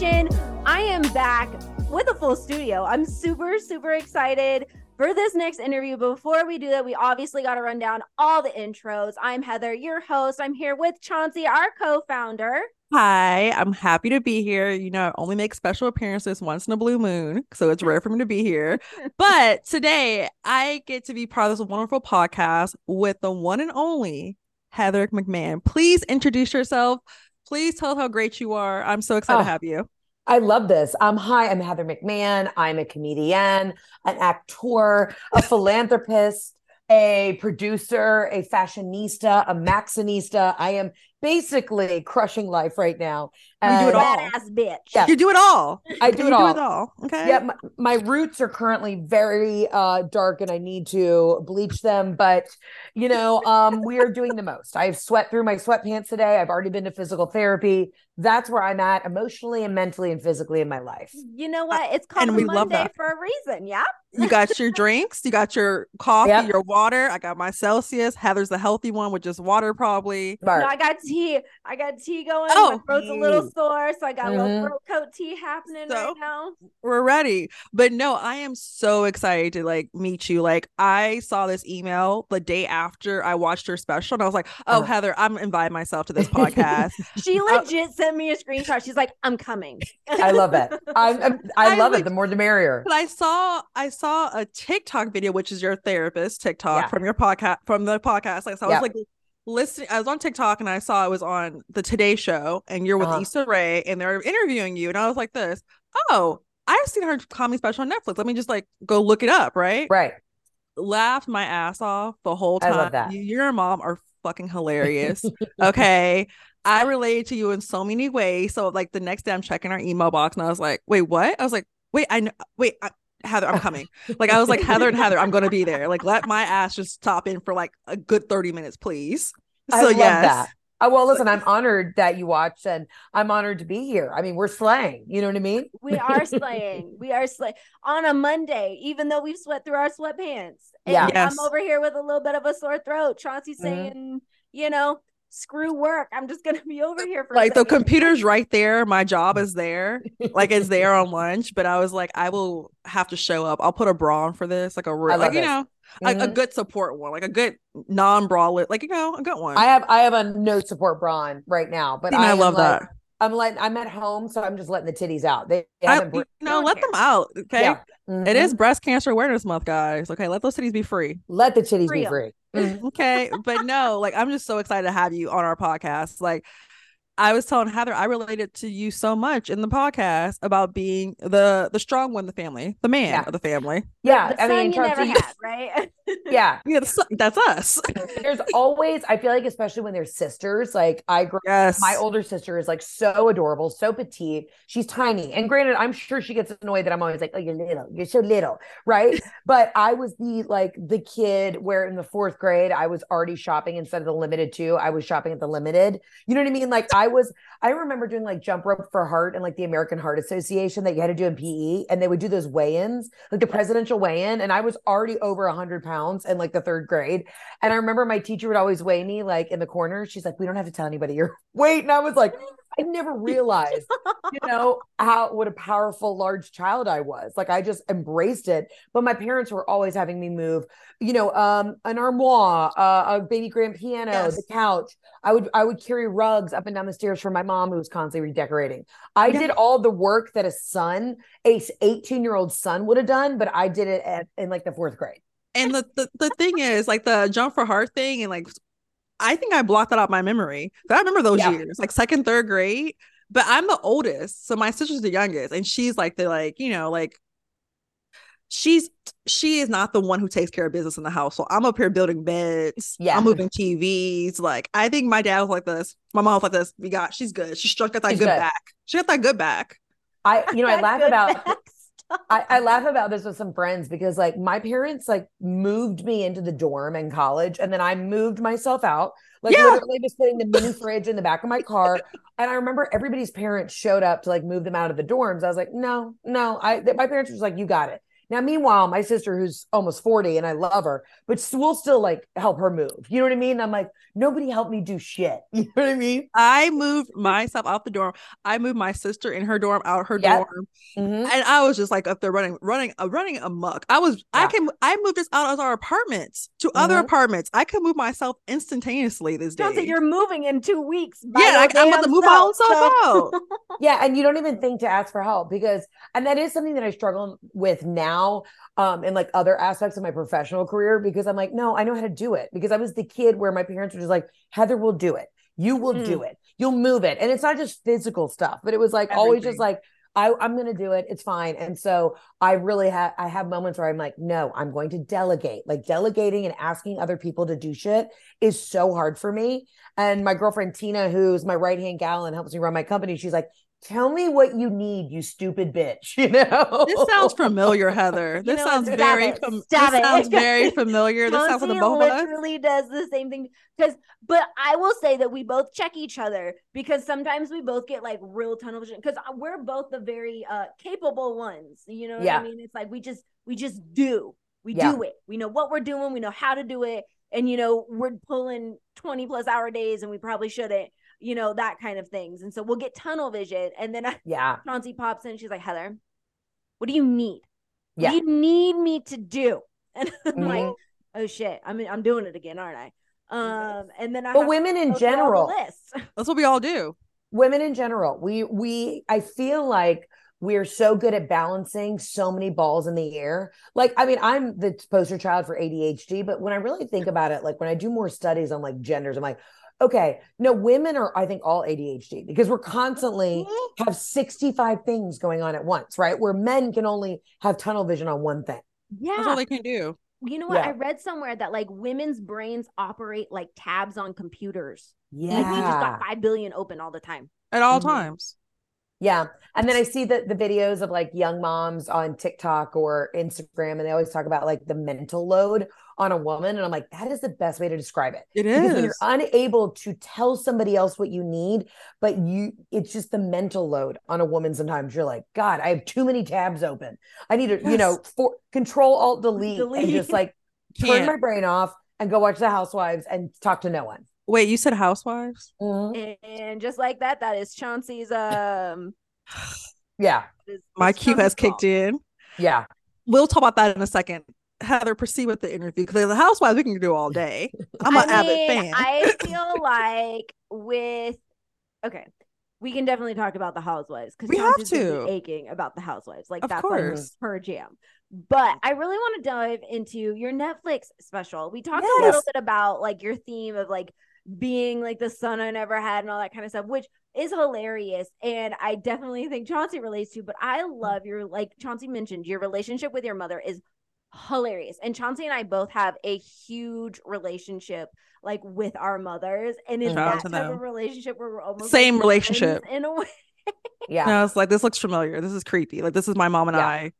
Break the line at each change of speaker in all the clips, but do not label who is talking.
Nation. I am back with a full studio. I'm super, super excited for this next interview. Before we do that, we obviously got to run down all the intros. I'm Heather, your host. I'm here with Chauncey, our co founder.
Hi, I'm happy to be here. You know, I only make special appearances once in a blue moon, so it's rare for me to be here. but today I get to be part of this wonderful podcast with the one and only Heather McMahan. Please introduce yourself. Please tell how great you are. I'm so excited
Oh.
to have you.
I love this. Um, hi, I'm Heather McMahan. I'm a comedian, an actor, a philanthropist, a producer, a fashionista, a maxinista. I am basically crushing life right now.
You do it all.
Badass bitch.
Yeah.
You do it all.
I do
you
it all.
do it all. Okay.
Yeah, my, my roots are currently very uh, dark and I need to bleach them, but you know, um, we are doing the most. I've sweat through my sweatpants today. I've already been to physical therapy. That's where I'm at emotionally and mentally and physically in my life.
You know what? It's called
and
a
we love
Monday
that.
for a reason. Yeah.
You got your drinks, you got your coffee,
Yep.
your water. I got my Celsius. Heather's the healthy one with just water, probably.
No, I got tea. I got tea going.
Oh.
my throat's a little
Tea.
sore, so I got a little
Mhm.
throat coat tea happening right now.
we're ready. But no, I am so excited to like meet you. Like I saw this email the day after I watched her special, and I was like, "Oh,
Uh-huh.
Heather, I'm inviting myself to this podcast."
She
Uh,
legit sent me a screenshot. She's like, "I'm coming."
I love it. I'm, I'm, I
I
love
would-
it. The more, the merrier.
but I saw I saw a TikTok video, which is your therapist TikTok
Yeah.
from your podcast from the podcast. Like, so I
Yeah.
was like listening. I was on TikTok and I saw it was on the Today Show, and you're with
Uh-huh.
Issa Rae, and they're interviewing you, and I was like, "This, oh." I've seen her comedy special on Netflix. Let me just like go look it up, right?
Right.
laughed my ass off the whole time.
I love that.
You, your mom are fucking hilarious. okay. I related to you in so many ways. So like the next day I'm checking our email box and I was like, wait, what? I was like, wait, I know wait, I, Heather, I'm coming. like I was like, Heather and Heather, I'm gonna be there. Like let my ass just stop in for like a good 30 minutes, please.
I
So
love that. Uh, well, listen, I'm honored that you watched and I'm honored to be here. I mean, we're slaying. You know what I mean?
We are slaying. We are slaying on a Monday, even though we've sweat through our sweatpants. And
Yeah.
Yes.
I'm over here with a little bit of a sore throat. Chauncey's
Mhm.
saying, you know, screw work. I'm just gonna be over here for
Like the computer's right there. My job is there. Like it's there on lunch. But I was like, I will have to show up. I'll put a bra on for this. Like a like, you
it.
Know, a, a good support one, like a good non-bralette, like you know, a good one.
I have I have a no support bra on right now, but
And I
am
love
like-
that.
I'm letting I'm at home, so I'm just letting the titties out. They, they
I, you
br-
know, let them out. Okay.
Yeah.
It is
Mhm.
breast cancer awareness month, guys. Okay, let those cities be free.
Let the titties
Free
be free.
Okay. but no, like I'm just so excited to have you on our podcast. Like I was telling Heather, I related to you so much in the podcast about being the the strong one in the family, the man
Yeah.
of the family.
Yeah,
the
I mean,
you never had, right?
yeah.
Yeah, that's, that's us.
There's always I feel like especially when they're sisters, like I grew
Yes.
my older sister is like so adorable, so petite. She's tiny. And granted, I'm sure she gets annoyed that I'm always like, oh, you're little, you're so little, right? but I was the like the kid where in the fourth grade, I was already shopping instead of the Limited Too. I was shopping at the limited. You know what I mean? Like I was, I remember doing like jump rope for heart and like the American Heart Association that you had to do in PE, and they would do those weigh-ins, like the presidential weigh-in. And I was already over a hundred pounds in like the third grade. And I remember my teacher would always weigh me like in the corner. She's like, we don't have to tell anybody your weight. And I was like, I never realized, you know, how what a powerful large child I was. Like I just embraced it. But my parents were always having me move, you know, um, an armoire, uh, a baby grand piano,
Yes.
the couch. I would I would carry rugs up and down the stairs for my mom who was constantly redecorating. I did all the work that a son, a 18 year old son would have done, but I did it at, in like the fourth grade.
and the, the the thing is, like the jump for heart thing, and like I think I blocked that out my memory. But I remember those
Yeah.
years, like second, third grade. But I'm the oldest, so my sister's the youngest, and she's like the like you know like she's she is not the one who takes care of business in the house. So I'm up here building beds.
Yeah.
I'm moving TVs. Like I think my dad was like this. My mom was like this. We got she's good. She struck got that
She's
good,
good.
back. She got that good back.
I, you know, I laugh about. I, I laugh about this with some friends because like my parents like moved me into the dorm in college and then I moved myself out. Like
Yeah.
literally just putting the mini fridge in the back of my car. And I remember everybody's parents showed up to like move them out of the dorms. I was like, no, no. I th- my parents were just like, you got it. Now, meanwhile, my sister, who's almost 40 and I love her, but we'll still like help her move. You know what I mean? I'm like, nobody helped me do shit. You know what I mean?
I moved myself out the dorm. I moved my sister in her dorm out her
Yep.
dorm.
Mhm.
And I was just like up there running, running, uh, running amok. I was, I can, I moved us out of our apartments to other
Mhm.
apartments. I could move myself instantaneously this day.
Chauncey, you're moving in two weeks.
yeah, like, I'm about to move my own
self,
self
so-
out.
Yeah, and you don't even think to ask for help because, and that is something that I struggle with now, um, in like other aspects of my professional career because I'm like, no, I know how to do it because I was the kid where my parents were just like, Heather will do it, you will do it, you'll move it, and it's not just physical stuff, but it was like always just like. I, I'm going to do it. It's fine. And so I really have, I have moments where I'm like, no, I'm going to delegate. Like delegating and asking other people to do shit is so hard for me. And my girlfriend Tina, who's my right hand gal and helps me run my company, she's like, "Tell me what you need, you stupid bitch." You know,
This sounds familiar, Heather.
You
This
know
sounds very,
it.
fam- this
it.
sounds very familiar. This sounds like the
Chauncey
both of us.
literally does the same thing because but I will say that we both check each other because sometimes we both get like real tunnel vision because we're both the very uh capable ones. You know what
Yeah.
I mean? It's like we just we just do. We
Yeah.
do it. We know what we're doing, we know how to do it. And you know, we're pulling 20 plus hour days and we probably shouldn't, you know, that kind of things. And so we'll get tunnel vision. And then
yeah,
Chauncey pops in, she's like, Heather, what do you need? What do you need me to do? And I'm like,
Mhm.
oh shit, I mean, I'm doing it again, aren't I? Um, and then I
but
have
women
to
in
go through all the
general,
lists.
That's what we all do.
women in general, we we I feel like we're so good at balancing so many balls in the air. Like, I mean, I'm the poster child for ADHD, but when I really think about it, like when I do more studies on like genders, I'm like, okay, no, women are, I think, all ADHD because we're constantly have 65 things going on at once, right? Where men can only have tunnel vision on one thing. Yeah.
That's
Yeah.
all they can do.
You know what? I read somewhere that like women's brains operate like tabs on computers.
Yeah.
Like we just got five billion open all the time.
At all
Mhm.
times.
Yeah. And then I see the, the videos of like young moms on TikTok or Instagram, and they always talk about like the mental load on a woman. And I'm like, that is the best way to describe it.
It
Because when you're unable to tell somebody else what you need, but you, it's just the mental load on a woman. Sometimes you're like, God, I have too many tabs open. I need to, you know, for control alt delete, and just like turn
Can't.
my brain off and go watch the housewives and talk to no one.
Wait, you said housewives?
Mhm.
And just like that, that is Chauncey's um
Yeah.
is-
My
is
cue has
Chauncey's
kicked in.
Yeah.
We'll talk about that in a second. Heather, proceed with the interview because the housewives we can do all day. I'm an avid fan.
I feel like with okay, we can definitely talk about the housewives because
We have to.
aching about the housewives. Like
Of
that's
course.
like her jam. But I really want to dive into your Netflix special. We talked a little bit about like your theme of like being like the son I never had and all that kind of stuff, which is hilarious. And I definitely think Chauncey relates to, but I love your like Chauncey mentioned, your relationship with your mother is hilarious. And Chauncey and I both have a huge relationship like with our mothers. And it's
Shout
that
to
type of
them.
relationship where we're almost
Same
like,
relationship.
in a way.
Yeah.
And I was like, this looks familiar. This is creepy. Like this is my mom and
Yeah.
I.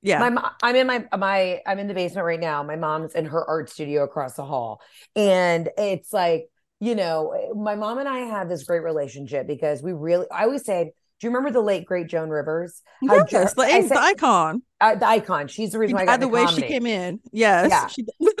Yeah.
My mo- I'm in my my I'm in the basement right now. My mom's in her art studio across the hall. And it's like, you know, my mom and I have this great relationship because we really I always say, do you remember the late great Joan Rivers?
Yes,
Jo-
the,
I
the icon.
Uh, the icon. She's the reason why I got
the way
comedy.
she came in. Yes.
Yeah.
She,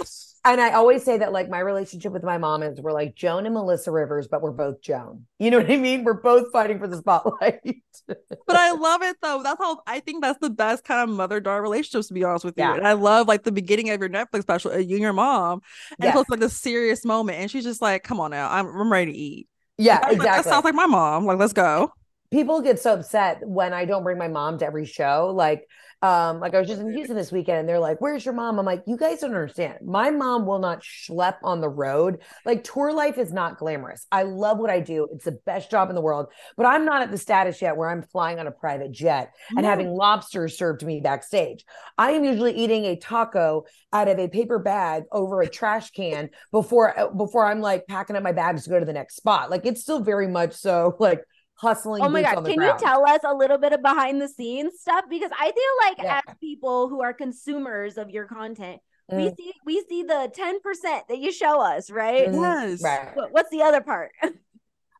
And I always say that like my relationship with my mom is we're like Joan and Melissa Rivers, but we're both Joan. You know what I mean? We're both fighting for the spotlight.
but I love it though. That's how I think that's the best kind of mother daughter relationships, to be honest with you.
Yeah.
And I love like the beginning of your Netflix special, uh, you and your mom. And
Yes.
so it's like this serious moment. And she's just like, come on now, I'm, I'm ready to eat.
yeah,
like,
exactly.
that sounds like my mom. Like, let's go.
people get so upset when I don't bring my mom to every show. Like, um, like I was just in Houston this weekend and they're like, Where's your mom? I'm like, you guys don't understand. My mom will not schlep on the road. Like tour life is not glamorous. I love what I do. It's the best job in the world, but I'm not at the status yet where I'm flying on a private jet and
No.
having lobsters served to me backstage. I am usually eating a taco out of a paper bag over a trash can before uh, before I'm like packing up my bags to go to the next spot. Like it's still very much so like hustling.
Oh my god,
on the
can
ground.
you tell us a little bit of behind the scenes stuff? Because I feel like
Yeah.
as people who are consumers of your content, we
Mm.
see we see the 10% that you show us, right?
Mhm.
Yes.
Right.
What, what's the other part?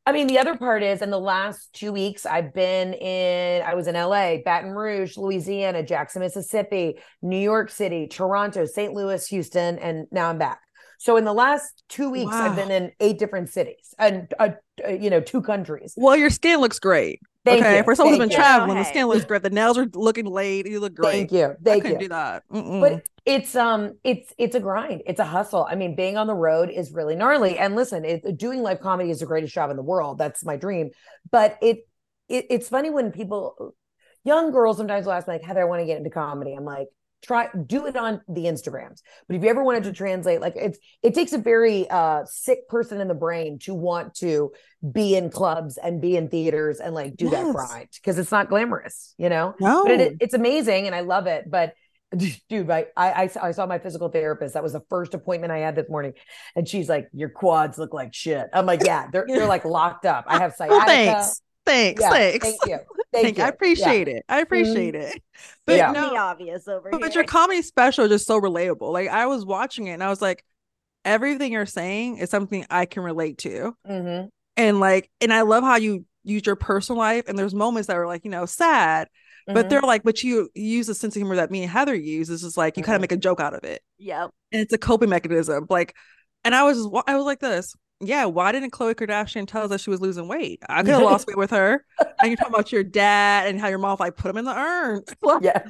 I mean, the other part is in the last two weeks, I've been in, I was in LA, Baton Rouge, Louisiana, Jackson, Mississippi, New York City, Toronto, St. Louis, Houston, and now I'm back. So in the last two weeks, I've been in eight different cities and, uh, uh, you know, two countries.
Well, your skin looks great.
Thank
okay,
you.
for someone who's been
you.
traveling, the skin looks great. The nails are looking laid. You look great.
Thank you.
Thank I
Thank
couldn't
you.
do that. Mm-mm.
but it's um it's it's a grind it's a hustle i mean being on the road is really gnarly and listen it, doing live comedy is the greatest job in the world that's my dream but it, it it's funny when people young girls sometimes will ask me like heather i want to get into comedy i'm like try do it on the instagrams but if you ever wanted to translate like it's it takes a very uh sick person in the brain to want to be in clubs and be in theaters and like do that
Yes.
grind because it's not glamorous you know
no,
but it, it's amazing and I love it. But dude, I, I I saw my physical therapist. That was the first appointment I had this morning, and she's like, "Your quads look like shit." I'm like, "Yeah, they're they're like locked up. I have sciatica."
well, thanks. Thanks.
Yeah,
thanks.
Thank you.
Thank,
Thank
you. I
you. Yeah.
appreciate it. I appreciate it. But
Yeah.
no,
the obvious over here.
but your comedy special is just so relatable. Like I was watching it and I was like, everything you're saying is something I can relate to.
Mhm.
And like, and I love how you use your personal life. And there's moments that are like, you know, sad, but
Mhm.
they're like, but you, you use the sense of humor that me and Heather use. It's just like you kind of
Mhm.
make a joke out of it.
yep.
And it's a coping mechanism. Like, and I was I was like this. Yeah, why didn't Khloe Kardashian tell us that she was losing weight? I could have lost weight with her. And you're talking about your dad and how your mom like put him in the urn. Like,
yeah,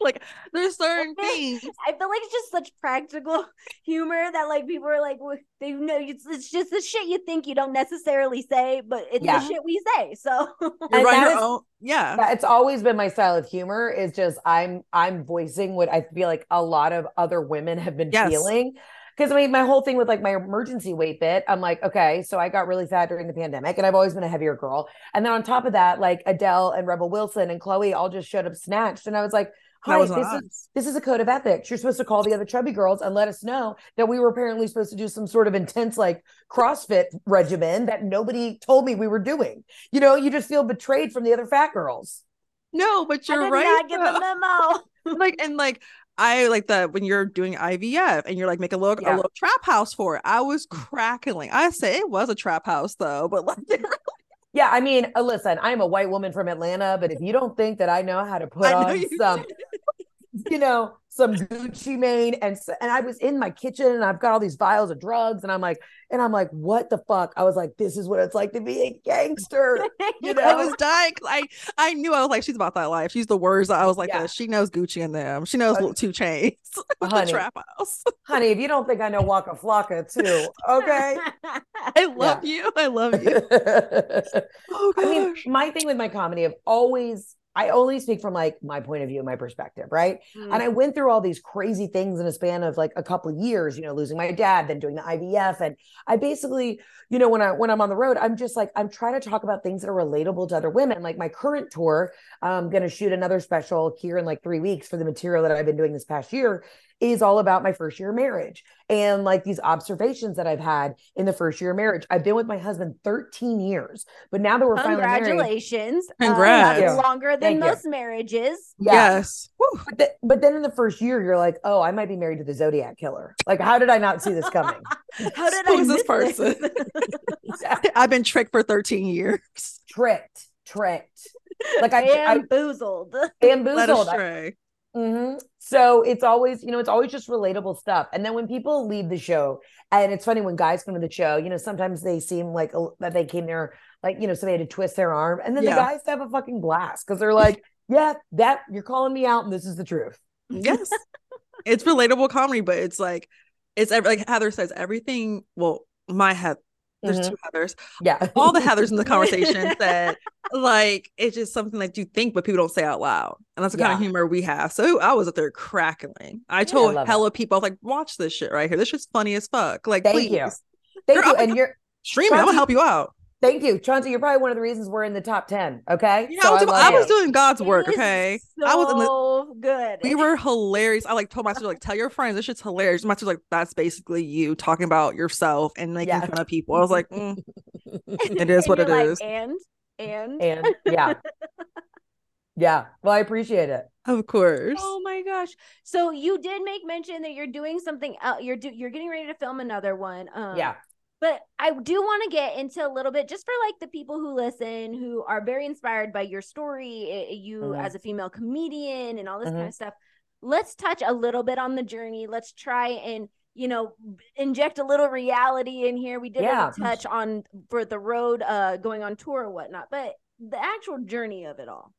like there's certain things.
I feel like it's just such practical humor that like people are like they know it's, it's just the shit you think you don't necessarily say, but it's
Yeah.
the shit we say. So
You're right your own. Yeah.
Yeah, it's always been my style of humor. Is just I'm I'm voicing what I feel like a lot of other women have been
Yes.
feeling. Because I mean, my whole thing with like my emergency weight bit, I'm like, okay, so I got really fat during the pandemic, and I've always been a heavier girl. And then on top of that, like Adele and Rebel Wilson and Khloe all just showed up snatched, and I was like, hi,
was
this is this is a code of ethics. You're supposed to call the other chubby girls and let us know that we were apparently supposed to do some sort of intense like CrossFit regimen that nobody told me we were doing. You know, you just feel betrayed from the other fat girls.
No, but you're
did
right.
not get the
though.
memo.
like and like I like that when you're doing IVF and you're like making a little
Yeah.
a little trap house for it. I was crackling. I say it was a trap house though, but like
Yeah, I mean, uh, listen, I'm a white woman from Atlanta, but if you don't think that I know how to put on some. You know, some Gucci Mane and and I was in my kitchen and I've got all these vials of drugs and I'm like, and I'm like, what the fuck? I was like, this is what it's like to be a gangster. You know I
was dying I I knew I was like she's about that life. She's the worst. I was like
Yeah.
She knows Gucci and them. She knows
Uh,
2 Chainz.
honey.
trap house.
Honey, if you don't think I know Waka Flocka too, okay.
I love you. I love you. Oh
I mean, my thing with my comedy, I've always, I only speak from like my point of view, my perspective, right?
Mm.
And I went through all these crazy things in a span of like a couple of years, you know, losing my dad, then doing the IVF. And I basically, you know, when I when I'm on the road, I'm just like, I'm trying to talk about things that are relatable to other women. Like my current tour, I'm gonna shoot another special here in like three weeks for the material that I've been doing this past year, is all about my first year of marriage and like these observations that I've had in the first year of marriage. I've been with my husband 13 years, but now that we're finally married,
Congratulations. Uh,
Congrats.
that's longer than
Thank you.
most marriages.
yeah.
Yes.
But, th- but then in the first year, you're like, oh, I might be married to the Zodiac killer. Like, how did I not see this coming?
How did
Who
I
is this person? I've been tricked for 13 years.
tricked, tricked. Like I, I
Bamboozled.
Led
bamboozled. I- Mhm. So it's always, you know, it's always just relatable stuff. And then when people leave the show, and it's funny when guys come to the show, you know, sometimes they seem like that they came there, like, you know, so they had to twist their arm. And then
Yeah.
the guys have a fucking blast because they're like, yeah, that you're calling me out and this is the truth.
Yes. it's relatable comedy, but it's like it's ev- like Heather says everything. Well, my head. There's
Mhm.
two Heathers.
Yeah.
All the Heathers in the conversation said like it's just something that you think, but people don't say out loud, and that's the kind of humor we have. So I was up there crackling. I
I
told
love
hella people, I was like, "Watch this shit right here. This shit's funny as fuck. Like,
Thank
please
you. Thank
You're
you. And you're,
stream it. I'm gonna help you out."
Thank you. Chauncey, you're probably one of the reasons we're in the top 10. Okay.
Yeah,
So
I was,
I
doing, I was doing God's work.
It is
Okay, I was in the
so good.
we were hilarious. I like told my sister like tell your friends this shit's hilarious. My sister's like that's basically you talking about yourself and making
Yeah.
fun of people. I was like, mm, it is what
you're
it
like,
is.
And and
And yeah. yeah. Well, I appreciate it.
Of course.
Oh my gosh! So you did make mention that you're doing something else. You're do- you're getting ready to film another one. Um,
Yeah.
But I do want to get into a little bit just for like the people who listen who are very inspired by your story, eh, you mm-hmm. as a female comedian and all this mm-hmm. kind of stuff. Let's touch a little bit on the journey. Let's try and you know inject a little reality in here. We did yeah. touch on for the road uh going on tour or whatnot, but the actual journey of it all.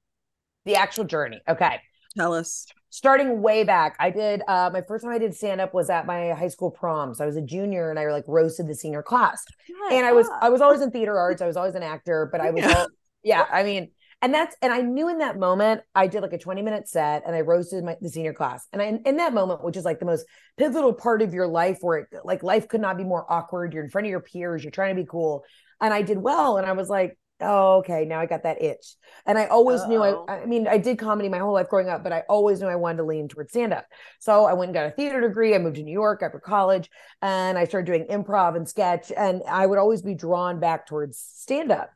The actual journey. Okay.
Tell us
starting way back, I did uh, my first time I did stand up was at my high school prom. So I was a junior and I like roasted the senior class. and I was I was always in theater arts. I was always an actor, but I was yeah. All, yeah, I mean, and that's and I knew in that moment I did like a 20 minute set and I roasted my the senior class. And I in that moment, which is like the most pivotal part of your life where it, like life could not be more awkward. You're in front of your peers, you're trying to be cool. And I did well. And I was like, oh okay now i got that itch. And i always Uh-oh. knew I, I mean i did comedy my whole life growing up but i always knew i wanted to lean towards stand up so i went and got a theater degree i moved to new york after college and i started doing improv and sketch and i would always be drawn back towards stand up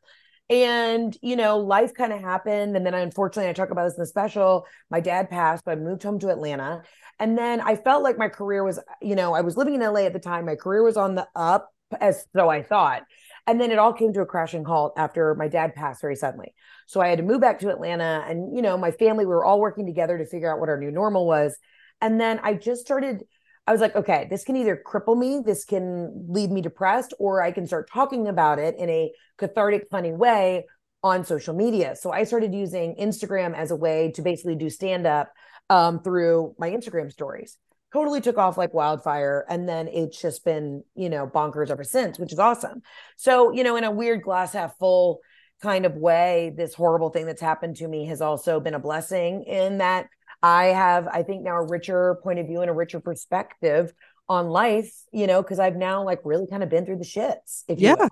and you know life kind of happened and then unfortunately i talk about this in the special my dad passed but i moved home to atlanta. And then i felt like my career was you know i was living in la at the time my career was on the up as so i thought and then it all came to a crashing halt after my dad passed very suddenly. So I had to move back to Atlanta. And, you know, my family, we were all working together to figure out what our new normal was. And then I just started, I was like, okay, this can either cripple me, this can leave me depressed, or I can start talking about it in a cathartic, funny way on social media. So I started using Instagram as a way to basically do stand up um, through my Instagram stories totally took off like wildfire and then it's just been you know bonkers ever since which is awesome so you know in a weird glass half full kind of way this horrible thing that's happened to me has also been a blessing in that i have i think now a richer point of view and a richer perspective on life you know because i've now like really kind of been through the shits if
yeah
you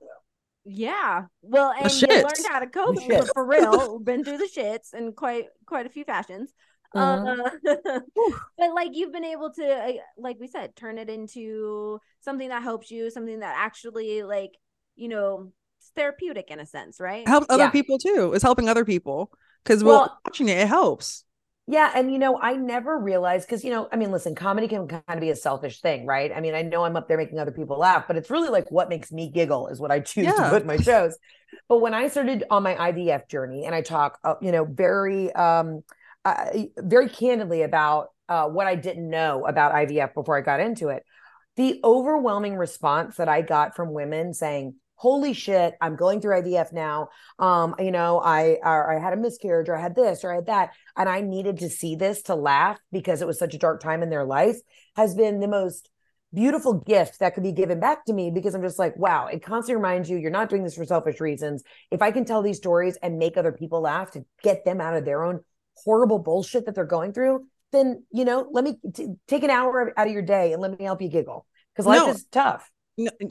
yeah. Well, and you learned how to cope for real. Been through the shits in quite quite a few fashions. Mm-hmm. Uh, but like you've been able to, uh, like we said, turn it into something that helps you, something that actually, like, you know, therapeutic in a sense, right?
Helps other yeah. people too. It's helping other people because well, watching it, it helps.
Yeah. And, you know, I never realized because, you know, I mean, listen, comedy can kind of be a selfish thing, right? I mean, I know I'm up there making other people laugh, but it's really like what makes me giggle is what I choose yeah. to put in my shows. But when I started on my IVF journey and I talk, uh, you know, very, um, uh, very candidly about uh, what I didn't know about IVF before I got into it. The overwhelming response that I got from women saying, "Holy shit, I'm going through IVF now. Um, you know, I I had a miscarriage, or I had this, or I had that, and I needed to see this to laugh because it was such a dark time in their life." Has been the most beautiful gift that could be given back to me because I'm just like, wow, it constantly reminds you you're not doing this for selfish reasons. If I can tell these stories and make other people laugh to get them out of their own horrible bullshit that they're going through, then you know, let me t- take an hour out of your day and let me help you giggle because life no. is tough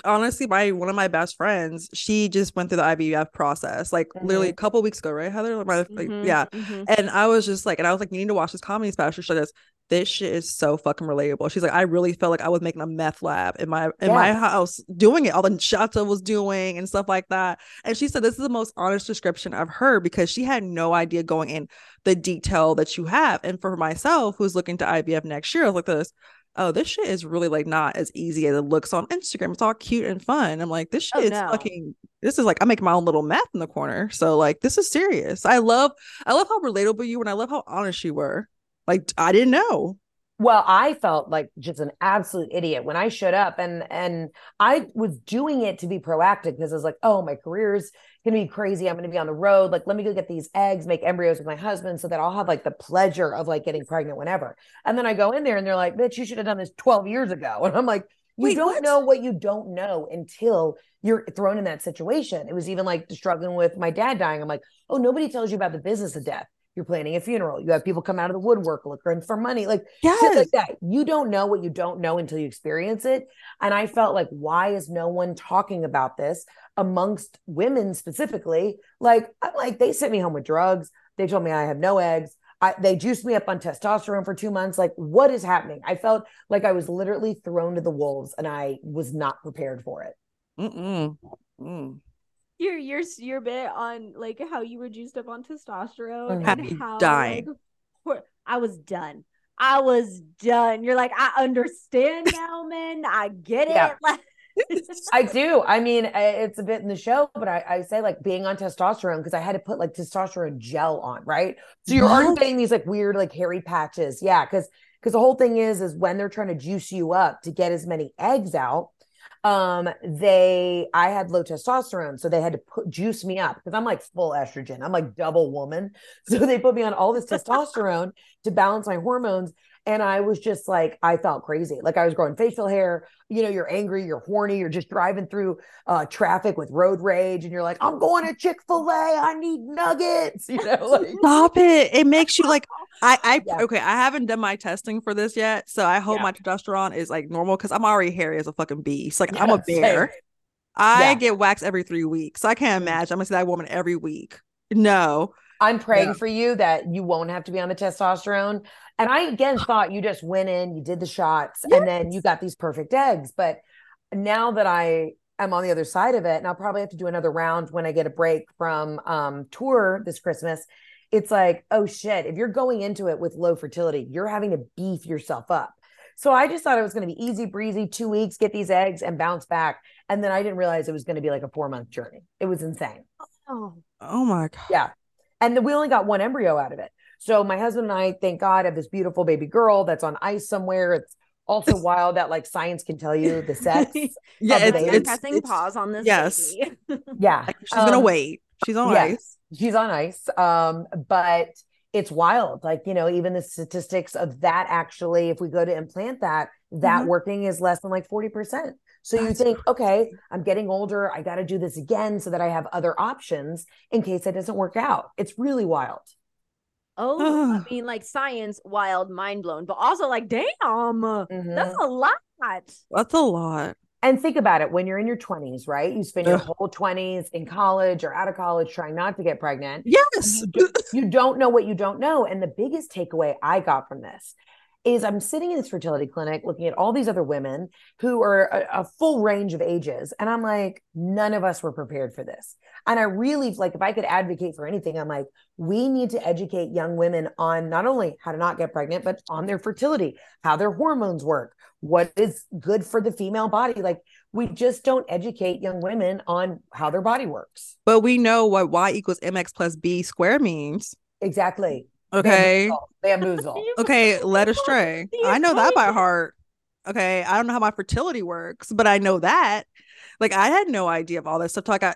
honestly my one of my best friends she just went through the ivf process like mm-hmm. literally a couple weeks ago right heather like, mm-hmm, yeah mm-hmm. and i was just like and i was like you need to watch this comedy special show this this shit is so fucking relatable she's like i really felt like i was making a meth lab in my in yeah. my house doing it all the shots i was doing and stuff like that and she said this is the most honest description of her because she had no idea going in the detail that you have and for myself who's looking to ivf next year i was like this oh, this shit is really like not as easy as it looks on Instagram. It's all cute and fun. I'm like, this oh, shit oh, is no. fucking this is like I'm making my own little math in the corner. So like this is serious. I love I love how relatable you were and I love how honest you were. Like I didn't know.
Well, I felt like just an absolute idiot when I showed up and and I was doing it to be proactive because I was like, oh, my career's gonna be crazy. I'm gonna be on the road. Like, let me go get these eggs, make embryos with my husband so that I'll have like the pleasure of like getting pregnant whenever. And then I go in there and they're like, bitch, you should have done this 12 years ago. And I'm like, you Wait, don't what? know what you don't know until you're thrown in that situation. It was even like struggling with my dad dying. I'm like, oh, nobody tells you about the business of death you're planning a funeral. You have people come out of the woodwork looking for money, like yes. shit like that. You don't know what you don't know until you experience it. And I felt like, why is no one talking about this amongst women specifically? Like, I'm like, they sent me home with drugs. They told me I have no eggs. I, they juiced me up on testosterone for two months. Like, what is happening? I felt like I was literally thrown to the wolves, and I was not prepared for it.
Mm-mm. Mm
your your your bit on like how you were juiced up on testosterone oh,
I'm and how dying.
Like, I was done. I was done. You're like, I understand now, man. I get it. Yeah.
I do. I mean, it's a bit in the show, but I, I say like being on testosterone because I had to put like testosterone gel on, right? So you're already getting these like weird, like hairy patches. Yeah. Cause because the whole thing is, is when they're trying to juice you up to get as many eggs out, um they i had low testosterone so they had to put juice me up because i'm like full estrogen. I'm like double woman. So they put me on all this testosterone to balance my hormones and I was just like, I felt crazy. Like I was growing facial hair. You know, you're angry, you're horny, you're just driving through uh, traffic with road rage, and you're like, I'm going to Chick Fil A. I need nuggets. You know, like,
stop it. It makes you like, I, I, yeah. okay. I haven't done my testing for this yet, so I hope yeah. my testosterone is like normal because I'm already hairy as a fucking beast. Like yeah, I'm a bear. Same. I get waxed every three weeks. So I can't mm. imagine. I'm gonna see that woman every week. No.
I'm praying for you that you won't have to be on the testosterone. And I again thought you just went in, you did the shots, yes. and then you got these perfect eggs. But now that I am on the other side of it, and I'll probably have to do another round when I get a break from um, tour this Christmas. It's like, oh shit, if you're going into it with low fertility, you're having to beef yourself up. So I just thought it was going to be easy breezy, two weeks, get these eggs and bounce back. And then I didn't realize it was going to be like a four month journey. It was insane.
Oh, oh my God.
Yeah. And then we only got one embryo out of it. So my husband and I, thank God, have this beautiful baby girl that's on ice somewhere. It's also wild that like science can tell you the sex.
yeah, it's, it's, pressing it's, pause on this.
Yes. yeah.
Like she's um, gonna wait. She's on yes, ice.
She's on ice. Um, but it's wild. Like, you know, even the statistics of that actually, if we go to implant that, that mm-hmm. working is less than like 40%. So you think, okay, I'm getting older. I got to do this again so that I have other options in case it doesn't work out. It's really wild.
Oh, I mean, like science, wild, mind blown, but also like, damn, mm-hmm. that's a lot.
That's a lot.
And think about it when you're in your 20s, right? You spend your whole 20s in college or out of college trying not to get pregnant.
Yes.
You, do, you don't know what you don't know. And the biggest takeaway I got from this is I'm sitting in this fertility clinic looking at all these other women who are a, a, full range of ages. And I'm like, none of us were prepared for this. And I really like, if I could advocate for anything, I'm like, we need to educate young women on not only how to not get pregnant, but on their fertility, how their hormones work, what is good for the female body. Like, we just don't educate young women on how their body works.
But we know what Y equals MX plus B square means.
Exactly.
Okay.
Bamboozle. bamboozle.
okay, led astray. I know that by heart. Okay. I don't know how my fertility works, but I know that. Like I had no idea of all this stuff. Like I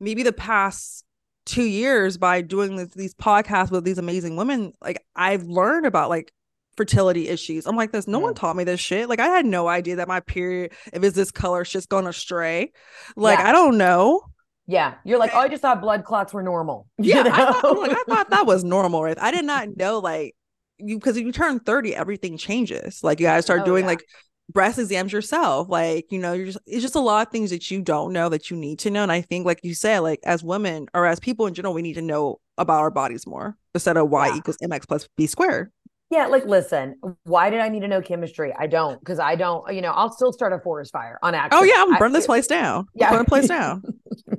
maybe the past two years by doing this, these podcasts with these amazing women, like I've learned about like fertility issues. I'm like this. No one taught me this shit. Like I had no idea that my period, if it's this color, it's just going astray. Like yeah. I don't know.
Yeah, you're like, oh, I just thought blood clots were normal.
Yeah, you know? I, thought, like, I thought that was normal. Right? I did not know like you because you turn 30, everything changes. Like you guys start oh, doing yeah. like breast exams yourself. Like you know, you're just it's just a lot of things that you don't know that you need to know. And I think, like you said, like as women or as people in general, we need to know about our bodies more instead of y yeah. equals mx plus b squared.
Yeah, like listen, why did I need to know chemistry? I don't because I don't, you know, I'll still start a forest fire on accident.
Oh yeah, I'm burn this place down. Yeah, burn the place down.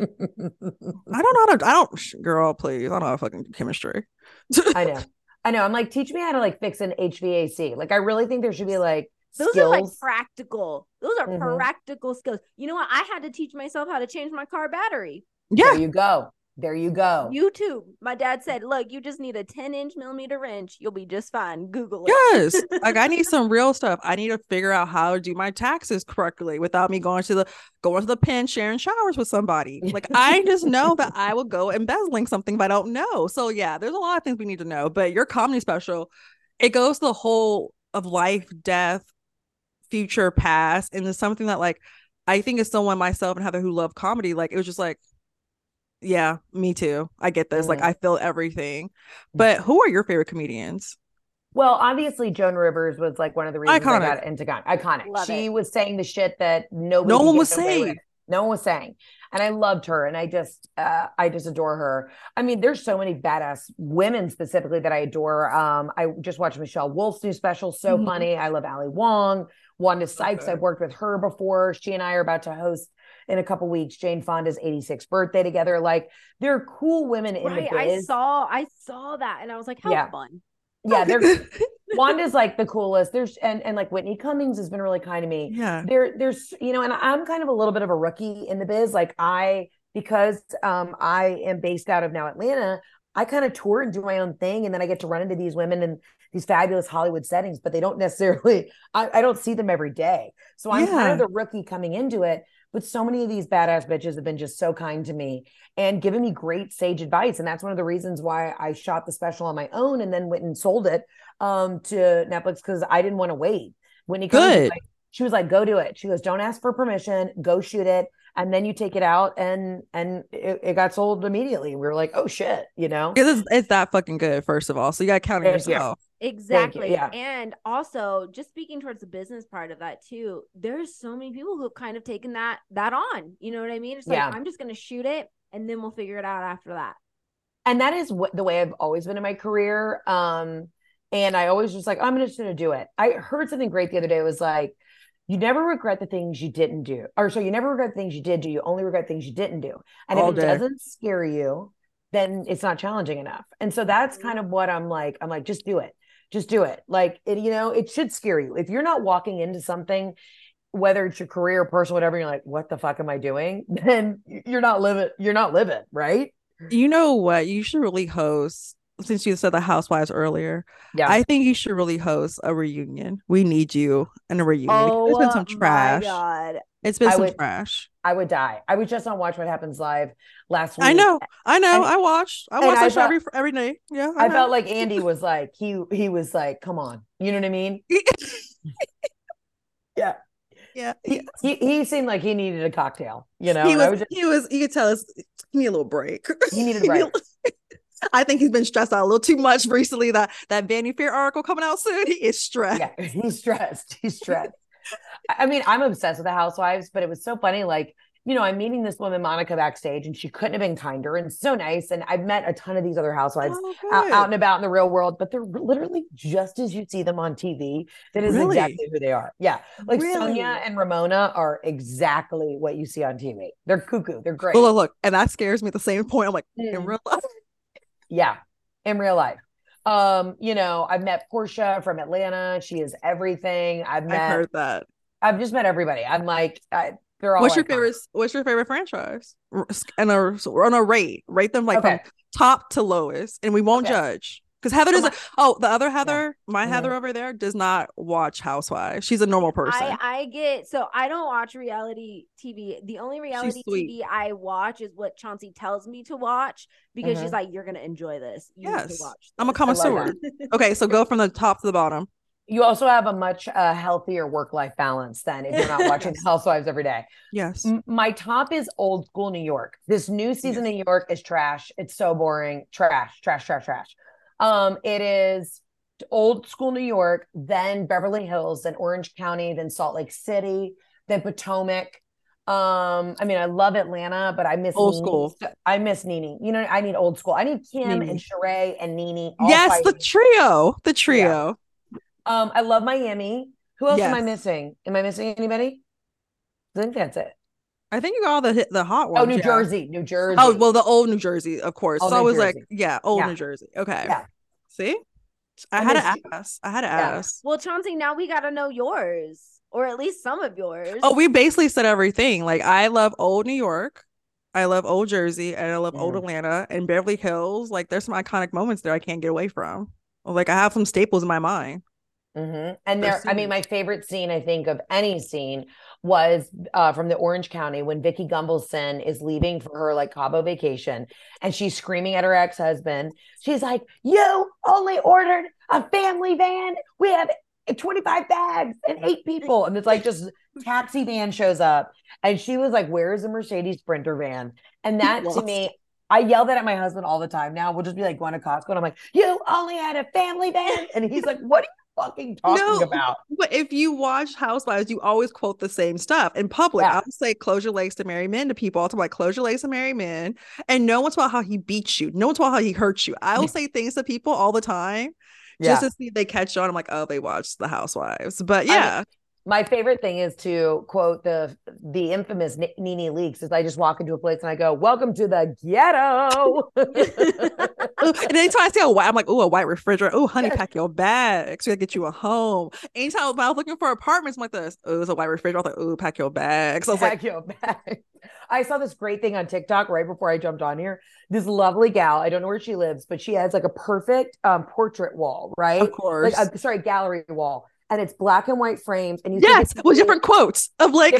I don't know how to I don't girl, please. I don't know how to fucking chemistry.
I know. I know. I'm like, teach me how to like fix an HVAC. Like I really think there should be like
those skills. are like practical. Those are mm-hmm. practical skills. You know what? I had to teach myself how to change my car battery.
Yeah. There you go. There you go.
YouTube. My dad said, "Look, you just need a 10 inch millimeter wrench. You'll be just fine. Google it."
Yes, like I need some real stuff. I need to figure out how to do my taxes correctly without me going to the going to the pen sharing showers with somebody. Like I just know that I will go embezzling something if I don't know. So yeah, there's a lot of things we need to know. But your comedy special, it goes the whole of life, death, future, past, and it's something that like I think as someone myself and Heather who love comedy, like it was just like yeah, me too. I get this. Mm-hmm. Like I feel everything. But who are your favorite comedians?
Well, obviously Joan Rivers was like one of the reasons iconic. I got into iconic. iconic. Love she it. was saying the shit that nobody
no one was saying.
No one was saying. And I loved her and I just uh, I just adore her. I mean, there's so many badass women specifically that I adore. Um, I just watched Michelle Wolf's new special, so mm-hmm. funny. I love Ali Wong, Wanda Sykes. Okay. I've worked with her before. She and I are about to host in a couple weeks Jane Fonda's 86th birthday together. Like they're cool women in right, the biz.
I saw I saw that and I was like, how yeah. fun.
Yeah, they're Wanda's like the coolest. There's and and like Whitney Cummings has been really kind to me.
Yeah.
There, there's you know, and I'm kind of a little bit of a rookie in the biz. Like I because um I am based out of now Atlanta, I kind of tour and do my own thing, and then I get to run into these women in these fabulous Hollywood settings, but they don't necessarily. I, I don't see them every day, so I'm kind of the rookie coming into it. But so many of these badass bitches have been just so kind to me and given me great sage advice, and that's one of the reasons why I shot the special on my own and then went and sold it um to Netflix because I didn't want to wait. When he
Good.
like, she was like, "Go do it." She goes, "Don't ask for permission. Go shoot it." and then you take it out and and it, it got sold immediately. We were like, oh shit, you know.
Because it's, it's that fucking good, first of all. So you got to count on
Thank you.
Yourself.
Exactly.
yeah.
And also just speaking towards the business part of that too, there's so many people who've kind of taken that that on. You know what I mean? It's like
Yeah.
I'm just gonna shoot it and then we'll figure it out after that.
and that is what the way I've always been in my career. Um, and I always just like, I'm just gonna do it. I heard something great the other day. It was like, you never regret the things you didn't do, or so you never regret the things you did do. You only regret things you didn't do. And
All
if it
day.
doesn't scare you, then it's not challenging enough. And so that's kind of what I'm like. I'm like, just do it, just do it. Like it, you know, it should scare you if you're not walking into something. Whether it's your career, or personal, whatever, you're like, what the fuck am I doing? Then you're not living, you're not living, right?
You know what? You should really host, since you said the housewives earlier,
Yeah.
I think you should really host a reunion. We need you in a reunion. because There's been oh some
Oh my
trash.
God.
It's been
I
some
would-
trash.
I would die. I was just on Watch What Happens Live last week.
I know. I know.
And-
I watched. I watched
I
that show
felt-
every every day. Yeah.
I
know.
felt like Andy was like he he was like, come on, you know what I mean? Yeah,
yeah.
he he, he seemed like he needed a cocktail. You know,
he was,
I was just,
he was. You could tell us. He need a little break.
he needed a break.
I think he's been stressed out a little too much recently. That that Vanity Fair article coming out soon. He is stressed.
yeah, he's stressed. He's stressed. I mean, I'm obsessed with the Housewives, but it was so funny. Like, you know, I'm meeting this woman Monica backstage, and she couldn't have been kinder and so nice. And I've met a ton of these other housewives.
Oh,
out, out and about in the real world, but they're literally just as you see them on TV. That is
Really?
exactly who they are. Yeah. Like
Really?
Sonja and Ramona are exactly what you see on TV. They're cuckoo. They're great.
Well, look, look, and that scares me at the same point. I'm like, in
Mm.
real life.
yeah. In real life. Um, you know, I've met Porsha from Atlanta. She is everything. I've met
heard that.
I've just met everybody. I'm like, I, they're all
What's your favorite? What's your favorite franchise? And a on a rate, rate them like
Okay.
from top to lowest, and we won't
Okay.
judge because Heather
So
doesn't. Oh, the other Heather, my
Mhm.
Heather over there, does not watch Housewives. She's a normal person.
I, I get so I don't watch reality TV. The only reality. TV I watch is what Chauncey tells me to watch because she's
Mhm.
like, "You're gonna enjoy this. You
Yes.
watch."
I'm a
this."
Connoisseur. okay, so go from the top to the bottom.
You also have a much uh, healthier work life balance than if you're not watching Housewives every day.
Yes.
M- my top is old school New York. This new season of New York is trash. It's so boring. Trash, trash, trash, trash. Um, it is old school New York, then Beverly Hills, then Orange County, then Salt Lake City, then Potomac. Um, I mean, I love Atlanta, but I miss
Old
Nene.
school.
I miss Nene. You know, I need old school. I need Kim
Nene.
and Sheree and Nene. all
Yes, the trio. The trio.
Um, I love Miami. Who else am I missing? Am I missing anybody? I think that's it.
I think you got all the the hot ones.
Oh, New
yeah.
Jersey, New Jersey.
Oh, well, the old New Jersey, of course.
Old
so I
New
was like, yeah, old
Yeah.
New Jersey. Okay.
Yeah.
See? I,
I
had to
you.
ask. I had to
Yeah.
ask.
Well, Chauncey, now we gotta know yours, or at least some of yours.
Oh, we basically said everything. Like I love old New York, I love old Jersey, and I love old
Mhm.
Atlanta and Beverly Hills. Like there's some iconic moments there I can't get away from. Like I have some staples in my mind.
Mhm. And there, I mean, my favorite scene, I think, of any scene was uh, from the Orange County when Vicki Gunvalson is leaving for her like Cabo vacation and she's screaming at her ex husband. She's like, You only ordered a family van. We have 25 bags and eight people. And it's like just taxi van shows up. And she was like, Where's the Mercedes Sprinter van? And that to me, I yell that at my husband all the time. Now we'll just be like going to Costco and I'm like, You only had a family van. And he's like, What are you fucking talking
No.
about?
But if you watch Housewives, you always quote the same stuff in public.
Yeah.
I'll say close your legs to marry men to people. I'll talk about close your legs to marry men. And no one's about how he beats you. No one's about how he hurts you. I will say things to people all the time
Yeah.
just to see if they catch on. I'm like, oh, they watched the Housewives. But
mean,
yeah.
My favorite thing is to quote the the infamous N- Nene Leakes is I just walk into a place and I go, "Welcome to the ghetto."
and anytime I see a white, I'm like, oh, a white refrigerator. Oh, honey, pack your bags. We gotta get you a home. Anytime I was looking for apartments I'm like this, oh, it's a white refrigerator. I was like, oh, pack your bags. I was
pack
like,
your bags. I saw this great thing on TikTok right before I jumped on here. This lovely gal, I don't know where she lives, but she has like a perfect um, portrait wall, right?
of course.
Like, sorry, gallery wall, and it's black and white frames, and you
yes,
think
with
it's
different quotes of like,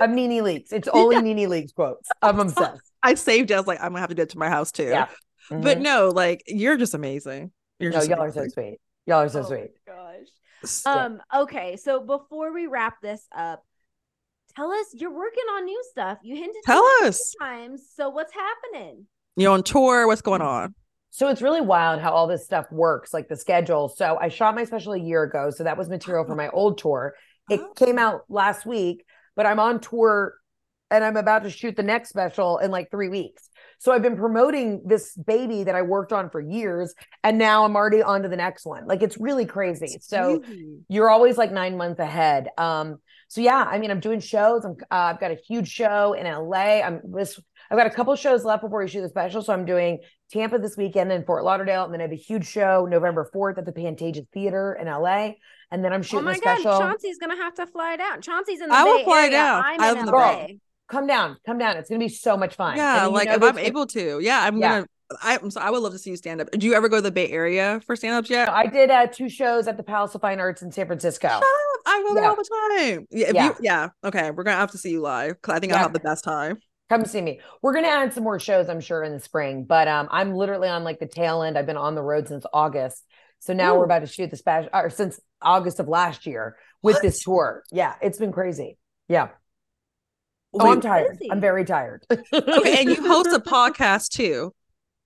of Nene Leakes. It's only Nene Leakes quotes. I'm obsessed.
I saved it. I was like, I'm gonna have to do it to my house too.
Yeah.
But
Mhm.
no, like, you're just amazing. You're
no,
just
y'all are so sweet. Y'all are so
Oh
sweet.
gosh.
Yeah.
Um, okay, so before we wrap this up, tell us you're working on new stuff. You hinted to
Tell
it a few
us.
times. So what's happening?
You're on tour. What's going on?
So it's really wild how all this stuff works, like the schedule. So I shot my special a year ago. So that was material for my old tour. It
Oh.
came out last week, but I'm on tour and I'm about to shoot the next special in like three weeks. So I've been promoting this baby that I worked on for years. And now I'm already on to the next one. Like it's really crazy. So
Crazy.
you're always like nine months ahead. Um, so yeah, I mean, I'm doing shows. I'm, uh, I've got a huge show in LA. I'm this. I've got a couple shows left before we shoot the special. So I'm doing Tampa this weekend and Fort Lauderdale, and then I have a huge show November 4th at the Pantages Theater in LA, and then I'm shooting Oh
my
a
god,
special.
Chauncey's gonna have to fly down. Chauncey's in the
I will fly
Area.
down.
I'm
I
in
live in the
LA.
Bay.
come down, come down. It's gonna be so much fun.
Yeah,
And then you
like
know
if I'm
is-
able to, yeah, I'm
Yeah.
gonna. I, I'm so I would love to see you stand up. Do you ever go to the Bay Area for stand ups yet?
I did uh, two shows at the Palace of Fine Arts in San Francisco.
Shut up. I go there
Yeah.
all the time. Yeah, if
Yeah.
You, yeah. Okay, we're gonna have to see you live because I think
Yeah.
I'll have the best time.
Come see me. We're gonna add some more shows, I'm sure, in the spring. But um, I'm literally on like the tail end. I've been on the road since August, so now
Ooh.
we're about to shoot the special, or since August of last year with this tour. Yeah, it's been crazy. Yeah. Oh,
Wait,
I'm tired. I'm very tired.
okay, and you host a podcast too.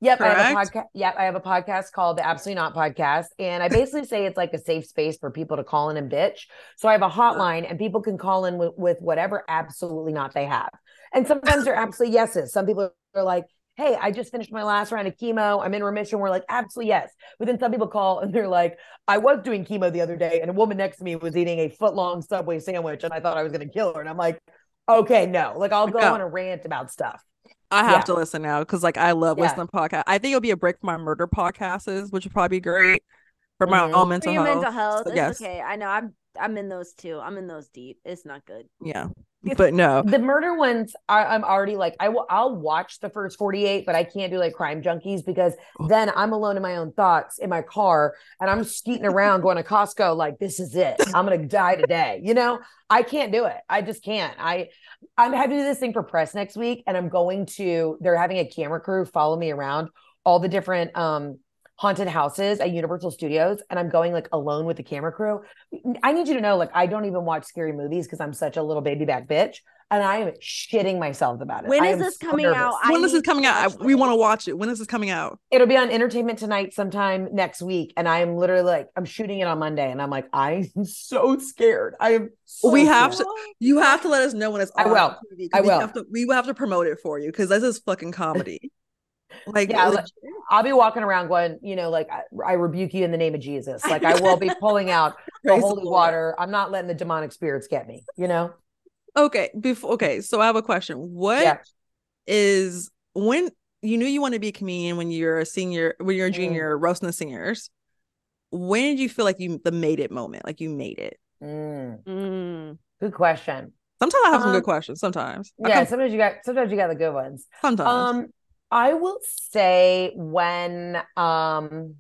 Yep, I have a podcast. Yep, I have a podcast called the Absolutely Not Podcast, and I basically say it's like a safe space for people to call in and bitch. So I have a hotline, and people can call in with, with whatever absolutely not they have. And sometimes they're absolutely yeses. Some people are like, "Hey, I just finished my last round of chemo. I'm in remission." We're like, "Absolutely yes." But then some people call and they're like, "I was doing chemo the other day, and a woman next to me was eating a foot long Subway sandwich, and I thought I was going to kill her." And I'm like, "Okay, no." Like I'll go
No.
on a rant about stuff.
I have
Yeah.
to listen now because like I love
Yeah.
listening to podcasts. I think it'll be a break for my murder podcasts, which would probably be great for my
Mhm.
own
For
mental
your
health.
mental health.
So, yes,
okay. I know. I'm I'm in those too. I'm in those deep. It's not good.
yeah, but no,
the murder ones I, i'm already like i will i'll watch the first 48 but i can't do like crime junkies because then i'm alone in my own thoughts in my car and i'm skeeting around going to costco like this is it. I'm gonna die today. You know? I can't do it. I just can't. I i'm having to do this thing for press next week and i'm going to they're having a camera crew follow me around all the different um haunted houses at universal studios and i'm going like alone with the camera crew I need you to know, like, I don't even watch scary movies because I'm such a little baby back bitch, and I am shitting myself about it.
When
I
is
am
this
so
coming
nervous.
out? I
when this is coming out, we want to watch it. When is this coming out?
It'll be on Entertainment Tonight sometime next week, and I am literally like, I'm shooting it on Monday, and I'm like, I'm so scared. I am. So
We have
scared.
to- You have to let us know when it's
I will.
TV, 'cause
I
we
will.
Have to, we will have to promote it for you because this is fucking comedy. Like,
Yeah,
like,
like- I'll be walking around going, you know, like I, I rebuke you in the name of Jesus. Like I will be pulling out the holy
Lord.
water. I'm not letting the demonic spirits get me. You know.
Okay, before okay, so I have a question. What is
Yeah.
when you knew you want to be a comedian when you're a senior, when you're a
Mm.
junior, roasting the singers? When did you feel like you the made it moment? Like you made it?
Mm,
Mm.
good question.
Sometimes I have some
Um,
good questions. Sometimes,
Yeah,
come-
sometimes you got sometimes you got the good ones.
sometimes.
Um, I will say when um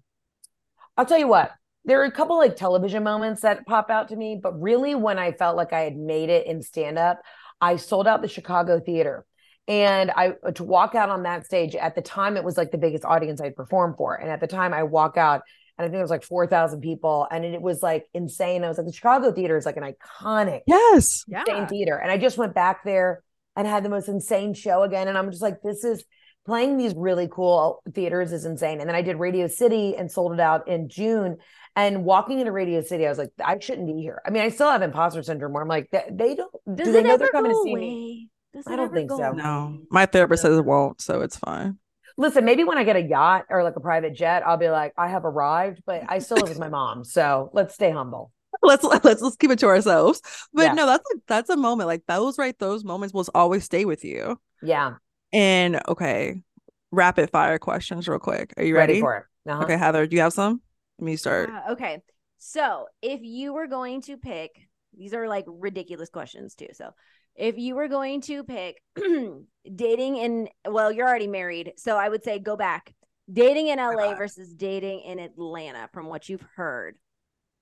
I'll tell you what, there are a couple like television moments that pop out to me, but really when I felt like I had made it in stand-up, I sold out the Chicago theater. And I to walk out on that stage at the time it was like the biggest audience I'd performed for. And at the time I walk out and I think it was like 4,000 people and it was like insane. I was like the Chicago theater is like an iconic
yes,
Yeah.
theater. And I just went back there and had the most insane show again. And I'm just like, this is playing these really cool theaters is insane. And then I did Radio City and sold it out in June. And walking into Radio City, I was like, I shouldn't be here. I mean, I still have imposter syndrome where I'm like, they, they don't,
Does
do they know they're coming
go
to see
away?
me?
Does
I don't think so.
away?
no. My therapist says it won't, so it's fine.
Listen, maybe when I get a yacht or like a private jet, I'll be like, I have arrived, but I still live with my mom. So let's stay humble.
let's let's let's keep it to ourselves. But
Yeah.
no, that's a, that's a moment like those right those moments will always stay with you.
Yeah.
And okay, rapid fire questions real quick. Are you ready?
for it. Uh-huh.
Okay, Heather, do you have some? Let me start.
Uh, okay. So if you were going to pick, these are like ridiculous questions too. So if you were going to pick dating in, well, you're already married. So I would say go back. Dating in LA versus dating in Atlanta, from what you've heard.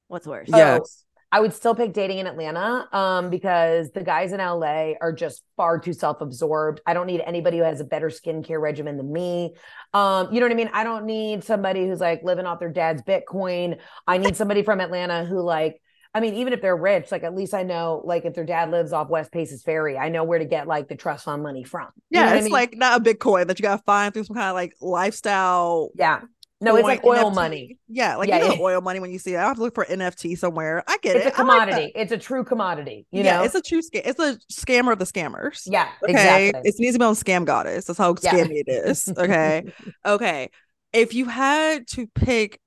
What's worse?
Oh,
Yes.
I would still pick dating in Atlanta um, because the guys in LA are just far too self absorbed. I don't need anybody who has a better skincare regimen than me. Um, you know what I mean? I don't need somebody who's like living off their dad's Bitcoin. I need somebody from Atlanta who, like, I mean, even if they're rich, like at least I know, like, if their dad lives off West Paces Ferry, I know where to get like the trust fund money from. You know
Yeah,
what I
it's
mean?
like not a Bitcoin that you gotta find through some kind of like lifestyle.
yeah, no, it's like oil
NFT.
money.
Yeah, like
Yeah,
you know
yeah.
oil money when you see it. I have to look for NFT somewhere. I get
It's
it. It's a
commodity. it's a true commodity. You
yeah,
know?
it's a true scam. It's a scammer of the scammers.
yeah,
Okay.
exactly.
It needs to be on Scam Goddess. That's how
Yeah.
scammy it is. Okay. okay. If you had to pick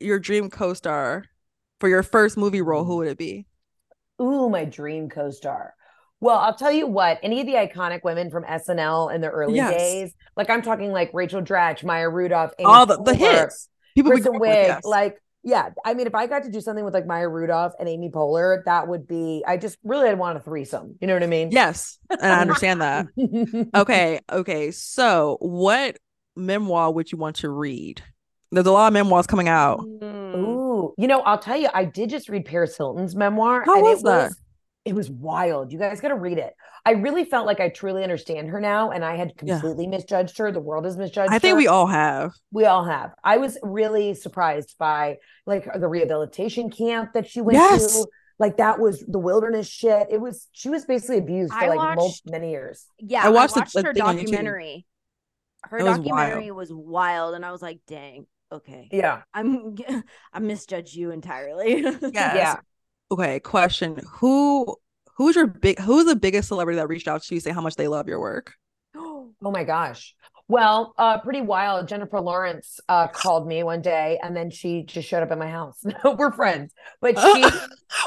your dream co-star for your first movie role, who would it be?
Ooh, my dream co-star. Well, I'll tell you what, any of the iconic women from SNL in the early
Yes.
days, like I'm talking like Rachel Dratch, Maya Rudolph, Amy
All the, the hits. People
Kristen
grew up with,
Wiig,
yes.
like yeah, I mean, if I got to do something with like Maya Rudolph and Amy Poehler, that would be. I just really I'd want a threesome. You know what I mean?
yes, and I understand that. Okay, okay. So, what memoir would you want to read? There's a lot of memoirs coming out.
Mm.
Ooh, you know, I'll tell you, I did just read Paris Hilton's memoir.
How
and
was
it
that?
was it was wild. You guys got to read it. I really felt like I truly understand her now, and I had
Yeah.
completely misjudged her. The world has misjudged
I think
her.
we all have.
We all have. I was really surprised by like the rehabilitation camp that she went
Yes.
to. Like that was the wilderness shit. It was she was basically abused for
I
like mul-
watched-
many years.
Yeah,
I
I
watched
watched,
the- the
her
thing on YouTube.
documentary. Her
It was
documentary was wild, and I was like, "Dang, okay,
Yeah.
I'm I misjudged you entirely."
Yes.
Yeah.
Okay, question. Who who's your big who's the biggest celebrity that reached out to you say how much they love your work?
Oh my gosh. Well, uh, pretty wild. Jennifer Lawrence uh, called me one day, and then she just showed up at my house. We're friends, but she.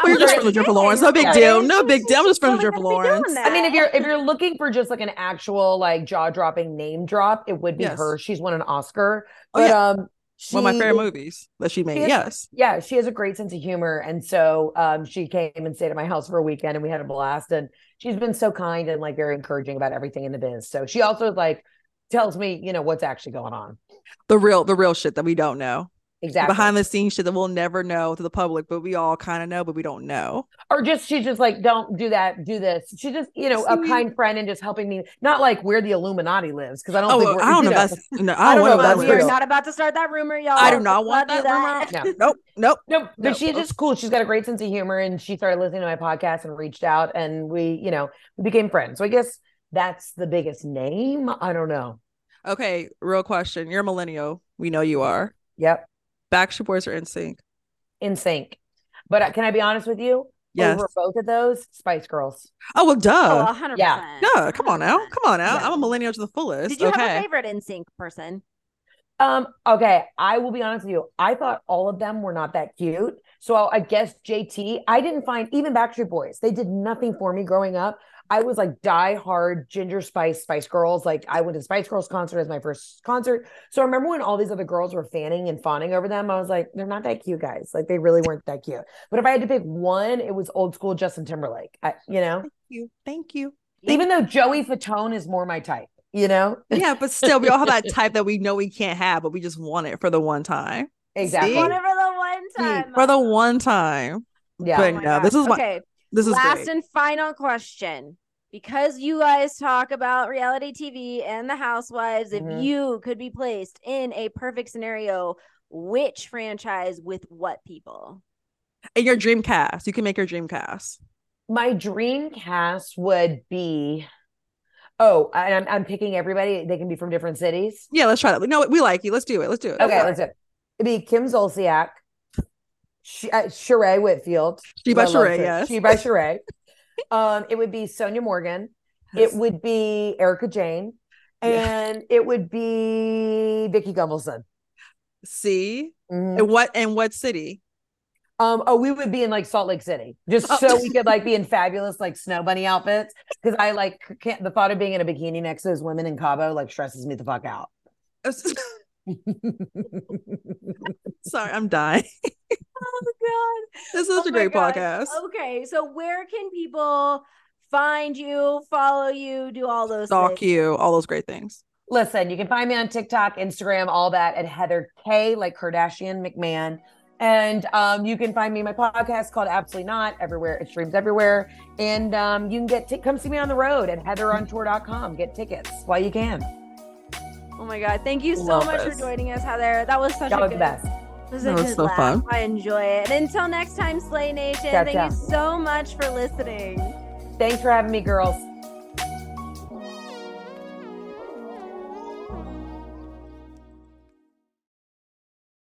You're just friends with Jennifer Lawrence. No big deal. No big deal. I'm just friends with Jennifer
we gotta be
Lawrence.
I mean, if you're if you're looking for just like an actual like jaw dropping name drop, it would be
Yes.
her. She's won an Oscar,
Oh,
but
yeah.
um,
One of my favorite movies that she made.
She is-
yes.
yeah, she has a great sense of humor. And so um, she came and stayed at my house for a weekend and we had a blast. And she's been so kind and like very encouraging about everything in the biz. So she also like tells me, you know, what's actually going on.
The real the real shit that we don't know.
Exactly.
Behind the scenes shit that we'll never know to the public, but we all kind of know, but we don't know.
or just she's just like, don't do that, do this. She's just, you know, a kind friend and just helping me, not like where the Illuminati lives, because I don't
Oh,
think we're,
I don't
you
know. That's no,
I
I
don't
don't
know,
know.
We're
not about to start that rumor, y'all.
I do not want
do
that rumor.
No.
Nope. Nope.
No, but
No,
she's just cool. She's got a great sense of humor, and she started listening to my podcast and reached out, and we, you know, we became friends. So I guess that's the biggest name. I don't know.
Okay, real question. You're a millennial. We know you are.
Yep,
Backstreet Boys are NSYNC.
in sync. But uh, can I be honest with you?
Yes.
Over both of those, Spice Girls.
Oh well, duh.
Oh, 100%.
yeah.
Duh. Come on now. Come on now.
Yeah.
I'm a millennial to the fullest.
Did you
okay.
have a favorite NSYNC person?
Um. Okay, I will be honest with you. I thought all of them were not that cute. So I guess JT. I didn't find even Backstreet Boys. They did nothing for me growing up. I was like die hard Ginger Spice Spice Girls. Like I went to Spice Girls concert as my first concert. So I remember when all these other girls were fanning and fawning over them. I was like, they're not that cute, guys. Like they really weren't that cute. But if I had to pick one, it was old school Justin Timberlake. I, you know,
Thank you. Thank you.
even though Joey Fatone is more my type. You know,
Yeah, but still, we all have that type that we know we can't have, but we just want it for the one time.
exactly.
See?
Whatever the one time.
For the one time.
Yeah.
But
Oh my
no, this
gosh.
is my
okay.
This is
Last
great.
and final question. Because you guys talk about reality TV and the housewives,
Mhm.
if you could be placed in a perfect scenario, which franchise with what people?
And your dream cast. You can make your dream cast.
my dream cast would be oh I'm, I'm picking everybody they can be from different cities
Yeah, let's try that. No, we like you. Let's do it. Let's do it.
okay let's do it it'd be kim zolciak Sh- uh, Sheree Whitfield
She by Sheree, yes.
she by Sheree um it would be Sonja Morgan
Yes.
it would be Erika Jayne
Yeah.
and it would be Vicki Gunvalson
See?
Mhm.
And what and what city?
Um, oh, we would be in like Salt Lake City just
Oh.
so we could like be in fabulous like snow bunny outfits. Because I like can't the thought of being in a bikini next to those women in Cabo like stresses me the fuck out.
Sorry, I'm dying.
Oh my god.
This is
Oh
a great
God.
podcast.
Okay, so where can people find you, follow you, do all those
Stalk
things?
you, all those great things.
Listen, you can find me on TikTok, Instagram, all that at Heather K, like Kardashian McMahan. And um, you can find me my podcast called Absolutely Not everywhere. It streams everywhere. And um, you can get t- come see me on the road at heatherontour.com. Get tickets while you can.
Oh my god, thank you so
Love
much
this.
for joining us, Heather. That was such
Y'all
a
are
good
the best.
It was a
That was so
laugh.
fun.
I enjoy it. And until next time, Slay Nation,
Ciao,
thank
ciao.
you so much for listening.
Thanks for having me, girls.